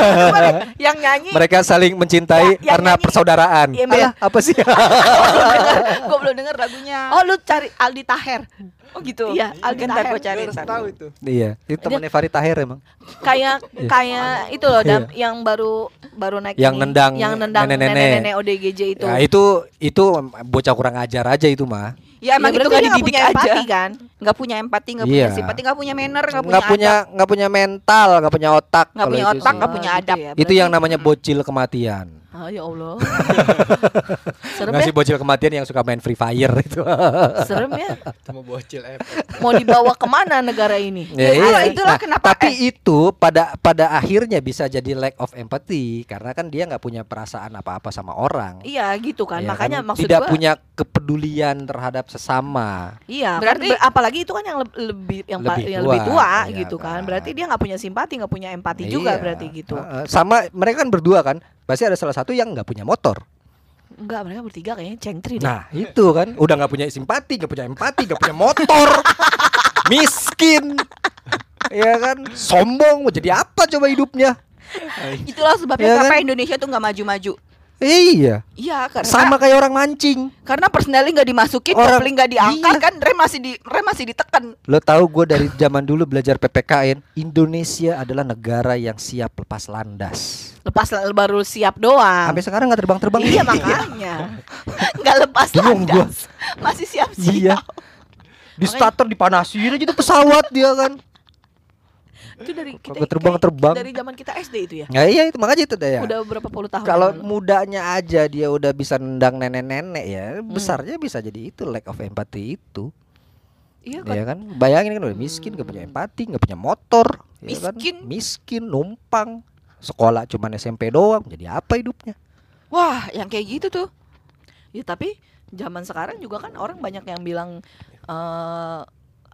yang nyanyi Mereka saling mencintai Ya, karena nyanyi- persaudaraan. Iya, Alah, apa sih? gue belum denger lagunya. Oh, lu cari Aldi Taher. Oh gitu. Iya, Aldi Ntar Taher. gue cari ntar. tahu itu. iya, itu temannya Farid Tahir emang. Kayak kayak itu loh Dam, yang baru baru naik Yang ini. nendang yang nendang nenek-nenek. nenek-nenek ODGJ itu. Ya, itu itu bocah kurang ajar aja itu mah. Ya emang Ya, itu gak nggak dididik punya aja. empati kan? Nggak punya empati, nggak Iya. punya simpati, nggak punya manner, nggak punya Nggak punya nggak punya mental, nggak punya otak. Nggak kalau punya otak, sih. nggak punya adab. gitu ya. Itu yang namanya bocil kematian. Ah, ya Allah. Serem Nggak ya? bocil kematian yang suka main Free Fire itu. Serem ya. Cuma bocil eh. Mau dibawa ke mana negara ini? Ya, Itulah, iya. itulah Nah, kenapa- Tapi itu pada pada akhirnya bisa jadi lack of empathy karena kan dia nggak punya perasaan apa-apa sama orang. Iya gitu kan. Ya Makanya kan? maksud tidak gua punya kepedulian terhadap sesama. Iya, Berarti- berarti apalagi itu kan yang leb- lebih yang Lebih yang tua, lebih tua iya gitu kan. kan. Berarti dia nggak punya simpati, nggak punya empati juga Iya. berarti gitu. Sama mereka kan berdua kan. Pasti ada salah satu yang nggak punya motor. Enggak, mereka bertiga kayaknya cengtri deh. Nah itu kan udah nggak punya simpati, nggak punya empati, nggak punya motor, miskin, ya kan, sombong mau jadi apa coba hidupnya? Itulah sebabnya Iya kenapa kan? Indonesia tuh nggak maju-maju. Iya, Iya, karena sama kayak orang mancing. karena personally nggak dimasukin, Orang- kopling nggak diangkat iya. kan, rem masih di rem masih ditekan. Lo tahu gue dari zaman dulu belajar PPKN, Indonesia adalah negara yang siap lepas landas. Lepas baru siap doang. Sampai sekarang nggak terbang-terbang. Iya makanya. Nggak lepas Bingung gua. landas. Masih siap-siap. Iya. Di starter dipanasin aja tuh pesawat dia kan. Itu dari kita Kagak terbang-terbang. kayak Dari zaman kita SD itu ya. Ya iya itu makanya itu deh ya. Udah berapa puluh tahun. Kalau mudanya aja dia udah bisa nendang nenek-nenek ya, besarnya bisa jadi itu lack of empathy itu. Iya kan. Ya kan? Bayangin kan udah miskin, gak punya empati, gak punya motor, ya kan? Miskin. miskin, numpang, sekolah cuman SMP doang, jadi apa hidupnya? Wah, yang kayak gitu tuh. Ya tapi zaman sekarang juga kan orang banyak yang bilang eh,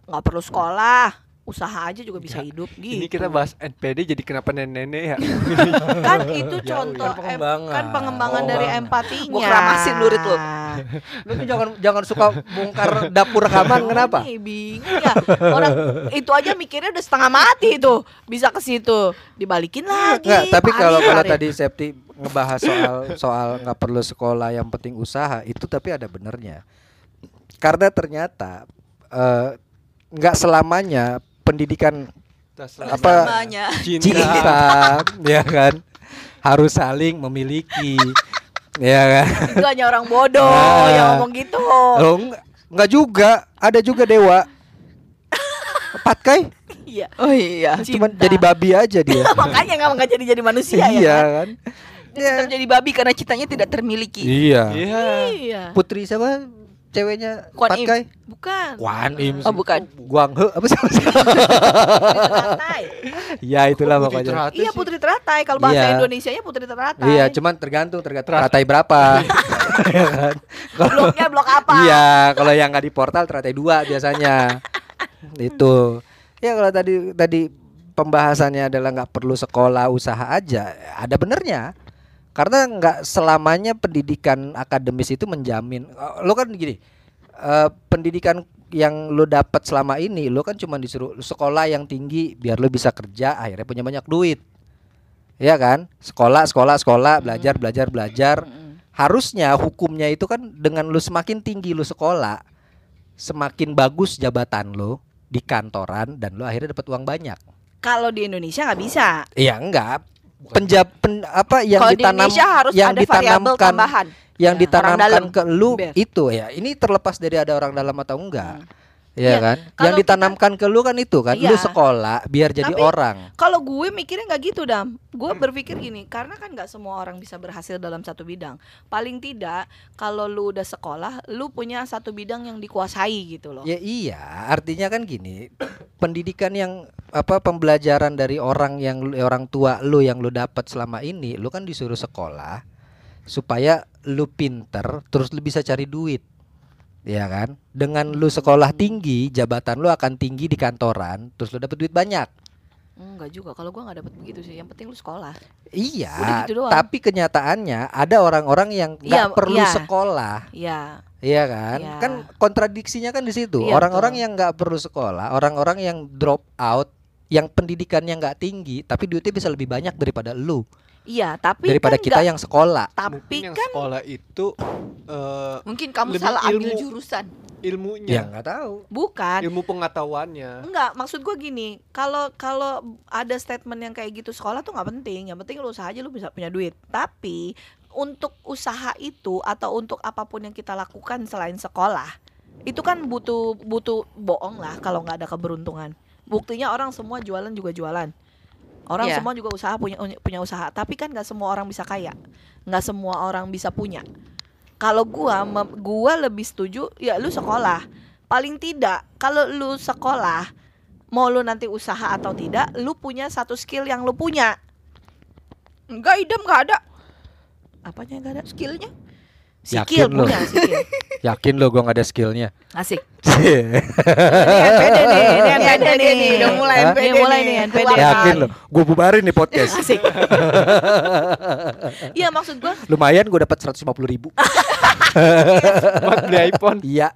nggak perlu sekolah, usaha aja juga bisa Ya, hidup gitu. Ini kita bahas NPD jadi kenapa nenek-nenek ya? kan itu Ya contoh kan pengembangan. em- kan pengembangan Oh, dari empatinya. Gua keramasin lurit lu. Lu tuh jangan jangan suka bongkar dapur rekaman kenapa? Nih, bingung ya. Orang itu aja mikirnya udah setengah mati itu. Bisa ke situ. Dibalikin lagi. Enggak, tapi kalau kalau tadi Septi ngebahas soal soal nggak perlu sekolah yang penting usaha itu tapi ada benernya. Karena ternyata eh, nggak selamanya pendidikan Apa? Cinta. cinta ya kan harus saling memiliki ya kan. itu hanya orang bodoh Ah. yang ngomong gitu. Loh, nggak- juga, ada juga dewa. Patkai Iya. Oh iya. cuman Cinta. jadi babi aja dia. Makanya nggak nggak jadi jadi manusia ya. iya kan? kan? Dia tetap jadi babi karena citanya tidak termiliki. Iya. Iya. Iya. Putri siapa? Ceweknya Kuan Im. Patkai? Bukan. Kuan Im. Oh, bukan. Guang He apa sih? Teratai. ya itulah Putri pokoknya. Teratai Iya. Putri Teratai. Kalau bahasa Iya. Indonesianya Putri Teratai. Iya, cuman tergantung tergantung Teratai. teratai berapa. Iya kan? Kalau Bloknya blok apa? Iya, kalau yang nggak di portal teratai dua biasanya. Itu. Ya kalau tadi tadi pembahasannya adalah nggak perlu sekolah usaha aja, ada benernya. Karena nggak selamanya pendidikan akademis itu menjamin. eh, Lo kan gini, eh, pendidikan yang lo dapat selama ini, lo kan cuma disuruh sekolah yang tinggi biar lo bisa kerja, akhirnya punya banyak duit. Ya kan? Sekolah, sekolah, sekolah, belajar, belajar, belajar Mm-mm. harusnya hukumnya itu kan dengan lu semakin tinggi lu sekolah semakin bagus jabatan lu di kantoran dan lu akhirnya dapat uang banyak Kalau di Indonesia nggak bisa. iya enggak penjab pen- apa yang Kalau di ditanam Indonesia harus yang ada variabel ditanamkan tambahan. yang Ya, ditanamkan orang dalam. ke lu Ber. itu ya ini terlepas dari ada orang dalam atau enggak Hmm. Iya Iya, kan yang ditanamkan ke lu kan itu kan lu Iya. sekolah biar jadi Tapi- orang Kalau gue mikirnya nggak gitu dam, gue berpikir gini, karena kan nggak semua orang bisa berhasil dalam satu bidang. Paling tidak, kalau lu udah sekolah, lu punya satu bidang yang dikuasai gitu loh. Ya iya, artinya kan gini, pendidikan yang apa pembelajaran dari orang yang lu- orang tua lu yang lu dapat selama ini, lu kan disuruh sekolah supaya lu pinter, terus lu bisa cari duit. Ya kan? Dengan lu sekolah tinggi, jabatan lu akan tinggi di kantoran, terus lu dapat duit banyak. Enggak juga. Kalau gua nggak dapat begitu sih. Yang penting lu sekolah. Iya, gitu doang. tapi kenyataannya ada orang-orang yang nggak Iya, perlu iya. sekolah, Iya. iya kan? Iya. Kan kontradiksinya kan di situ. Iya, Orang-orang betul. yang nggak perlu sekolah, orang-orang yang drop out, yang pendidikannya nggak tinggi, tapi duitnya bisa lebih banyak daripada lu, Iya, tapi daripada kan kita nggak- yang sekolah. tapi Mungkin yang kan sekolah itu eh, Mungkin kamu Lebih salah ambil ilmu. jurusan. Ya ilmunya, nggak tahu. bukan. ilmu pengetahuannya. Enggak, maksud gua gini, kalau kalau ada statement yang kayak gitu sekolah tuh nggak penting, yang penting lu usaha aja lu bisa punya duit. Tapi untuk usaha itu atau untuk apa pun yang kita lakukan selain sekolah, itu kan butuh butuh bohong lah kalau nggak ada keberuntungan. Buktinya orang semua jualan juga jualan. Orang Iya. semua juga usaha punya punya usaha, tapi kan nggak semua orang bisa kaya, nggak semua orang bisa punya. Kalau gua gua lebih setuju ya lu sekolah. Paling tidak kalau lu sekolah mau lu nanti usaha atau tidak, lu punya satu skill yang lu punya. Enggak, idam enggak ada Apanya yang gak ada? skillnya. Skill Yakin punya skill. Yakin lo gua nggak ada skillnya? Asik. Ini NPD nih, ini NPD nih. Udah mulai Hah? NPD Ini mulai nih, NPD. Yakin lo? Gue bubarin nih podcast. Asik. Iya maksud gua Lumayan gue dapat 150 ribu. Buat beli iPhone. Iya.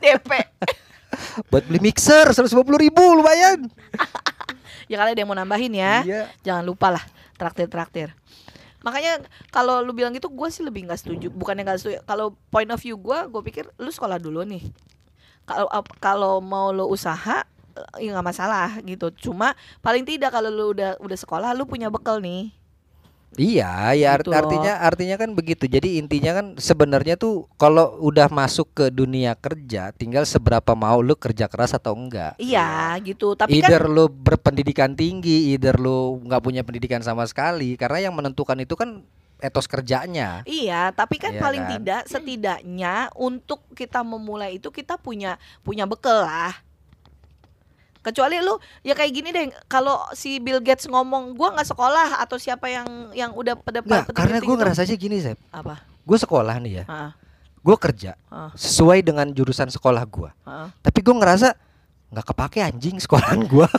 DP. Buat beli mixer 150 ribu lumayan. ya kali ada yang mau nambahin ya. Iya. Jangan lupa lah traktir-traktir. Makanya kalau lu bilang gitu gue sih lebih nggak setuju. Bukannya nggak setuju. Kalau point of view gue, gue pikir lu sekolah dulu nih. Kalau kalau mau lu usaha eh, ya nggak masalah gitu. Cuma paling tidak kalau lu udah udah sekolah lu punya bekal nih. Iya, ya art- Gitu loh. artinya artinya kan begitu. Jadi intinya kan sebenarnya tuh kalau udah masuk ke dunia kerja, tinggal seberapa mau lu kerja keras atau enggak. Iya gitu. Tapi kan either lu berpendidikan tinggi, either lu nggak punya pendidikan sama sekali. Karena yang menentukan itu kan etos kerjanya. Iya, tapi kan Iya paling kan? tidak setidaknya untuk kita memulai itu kita punya punya bekal lah. Kecuali lu ya kayak gini deh, kalau si Bill Gates ngomong gua nggak sekolah atau siapa yang yang udah pada pada karena gue itu- ngerasa aja gini, Sep. apa? Gue sekolah nih ya, Heeh, gue kerja sesuai dengan jurusan sekolah gue. heeh. Tapi gue ngerasa nggak kepake anjing sekolahan gue.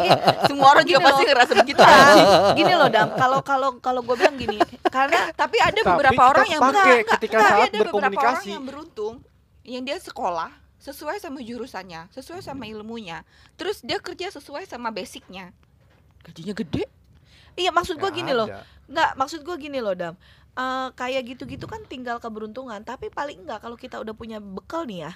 Iya, Semua orang juga Gini pasti loh. ngerasa begitu. Kan, gini loh Dam, kalau kalau kalau gue bilang gini, karena Tapi ada beberapa orang yang enggak, enggak, ketika enggak, saat ada beberapa orang berkomunikasi. yang beruntung yang dia sekolah sesuai sama jurusannya, sesuai sama ilmunya. Terus dia kerja sesuai sama basicnya. Gajinya gede. iya maksud gue gini loh, ada. nggak maksud gue gini loh Dam. Eh, kayak gitu-gitu kan tinggal keberuntungan, tapi paling enggak kalau kita udah punya bekal nih ya,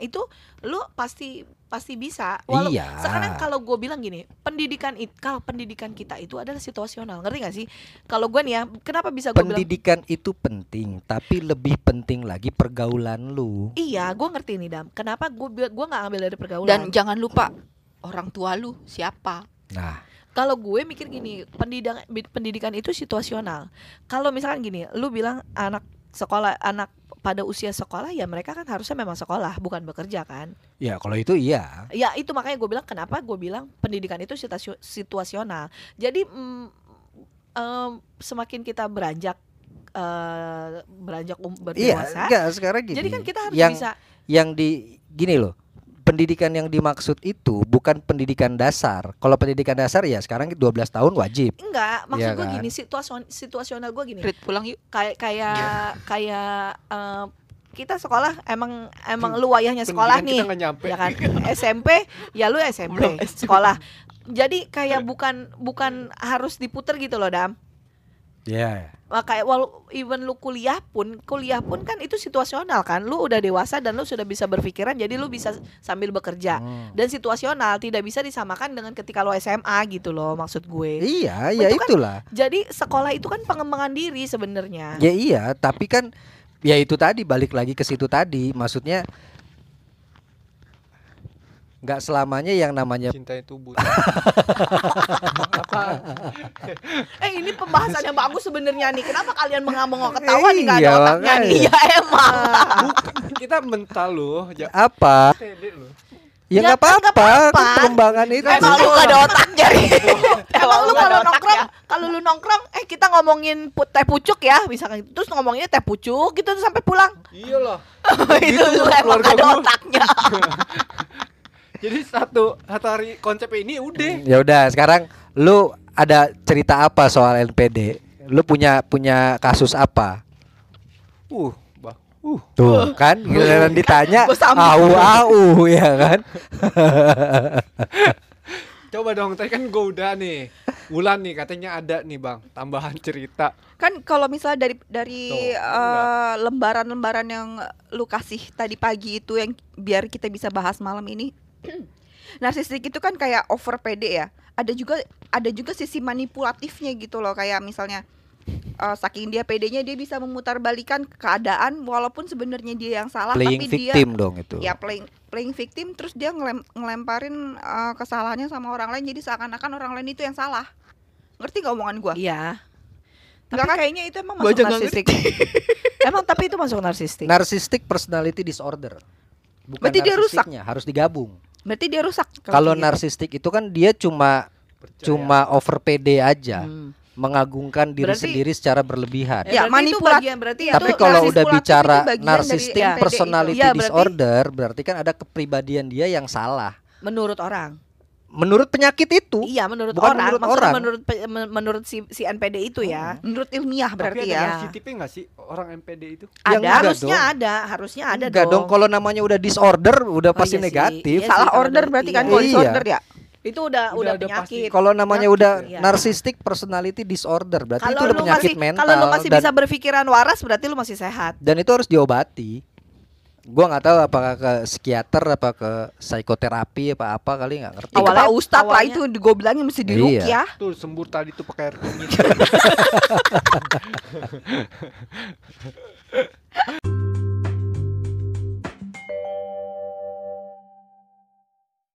itu lu pasti pasti bisa. Walau Iya. sekarang kalau gue bilang gini, pendidikan it, kalau pendidikan kita itu adalah situasional, ngerti gak sih? Kalau gue nih ya, kenapa bisa gue bilang Pendidikan itu penting, tapi lebih penting lagi pergaulan lu. Iya, gue ngerti nih Dam. Kenapa gue gua nggak ambil dari pergaulan? Dan jangan lupa orang tua lu siapa. Nah, kalau gue mikir gini, pendidikan pendidikan itu situasional. Kalau misalkan gini, lu bilang anak sekolah anak pada usia sekolah ya mereka kan harusnya memang sekolah bukan bekerja kan ya kalau itu iya. ya itu makanya gue bilang kenapa gue bilang pendidikan itu situasional jadi mm, em, semakin kita beranjak eh, beranjak um, Iya, berdewasa enggak sekarang gini. jadi kan kita harus yang bisa yang di gini loh. Pendidikan yang dimaksud itu bukan pendidikan dasar. Kalau pendidikan dasar ya sekarang 12 tahun wajib. enggak maksud Iya gue kan? gini situasion situasional gue gini Rit pulang yuk. kayak kayak Iya. kayak eh, kita sekolah emang emang lu wayahnya sekolah nih kita nggak nyampe. ya kan SMP ya lu SMP sekolah jadi kayak bukan bukan harus diputer gitu loh dam Ya. Wah, kayak walau even lu kuliah pun kuliah pun kan itu situasional kan lu udah dewasa dan lu sudah bisa berpikiran jadi lu bisa sambil bekerja Hmm. dan situasional tidak bisa disamakan dengan ketika lu SMA gitu loh maksud gue Iya, ya Itu kan- itulah. jadi sekolah itu kan pengembangan diri sebenarnya Ya iya, tapi kan ya itu tadi balik lagi ke situ tadi. Maksudnya nggak selamanya yang namanya Cinta itu buta. Apa? Eh ini pembahasan yang bagus sebenarnya nih. Kenapa kalian mengambang ketawa nih nggak ada Iya, otaknya nih? Iya emang. Bukan, kita mental loh. Ja- apa? Ya Ya nggak nggak apa-apa, kan pengembangan itu. Emang lu nggak ada otaknya. Emang lu kalau nongkrong, kalau lu nongkrong, eh kita ngomongin teh pucuk ya, misalkan gitu. Terus ngomonginnya teh pucuk gitu sampai pulang. Iya lah. itu lu emang ada otaknya. Jadi satu satu hari konsep ini udah. Ya udah, sekarang lu ada cerita apa soal NPD? Lu punya punya kasus apa? Uh, bah. Uh. Tuh kan giliran ditanya Gua sambung. au au ya kan. Coba dong, tadi kan gue udah nih. Wulan nih katanya ada nih bang, tambahan cerita. Kan kalau misalnya dari dari eh, lembaran-lembaran yang lu kasih tadi pagi itu yang biar kita bisa bahas malam ini. Narsistik itu kan kayak over pede ya. Ada juga ada juga sisi manipulatifnya gitu loh kayak misalnya eh, saking dia pedenya dia bisa memutarbalikan keadaan walaupun sebenarnya dia yang salah Playing tapi dia victim dong itu. ya playing playing victim terus dia ngelem, ngelemparin eh, kesalahannya sama orang lain jadi seakan-akan orang lain itu yang salah. Ngerti gak omongan gua? Iya. Tapi Enggak kan? kayaknya itu emang Gua masuk narsistik. emang tapi itu masuk narsistik. Narcissistic personality disorder. Bukan Berarti dia rusak. narsistiknya, harus digabung. Berarti dia rusak. Kalau gitu. narsistik itu kan dia cuma Percaya. cuma over PD aja, Hmm. mengagungkan diri Berarti- sendiri secara berlebihan. Ya, berarti itu manipulat- bagian berarti Tapi itu kalau udah bicara dari itu. personality Iya, berarti- disorder, berarti kan ada kepribadian dia yang salah. menurut orang. Menurut penyakit itu. Iya, menurut Bukan orang. menurut Maksudnya orang. menurut menurut si, si NPD itu ya. menurut ilmiah berarti Tapi ada ya. sensitifnya nggak sih orang MPD itu? Ada, enggak harusnya dong. ada, harusnya ada Enggak dong, kalau namanya udah disorder udah Oh, pasti iya negatif. Iya Salah sih, order berarti kan iya. kalau Iya. disorder ya. Itu udah Udah udah, ada penyakit. Kalau namanya Penyakit udah ya. narcissistic personality disorder, berarti Kalau itu udah penyakit masih mental kalau lu masih dan bisa berpikiran waras berarti lu masih sehat. dan itu harus diobati. Gua nggak tahu apakah ke psikiater apa ke psikoterapi apa apa kali nggak ngerti. Ya, Awalnya- Pak Ustadz lah itu gue bilangnya mesti diruk Iya. ya. Tuh sembur tadi tuh pakai air kunyit.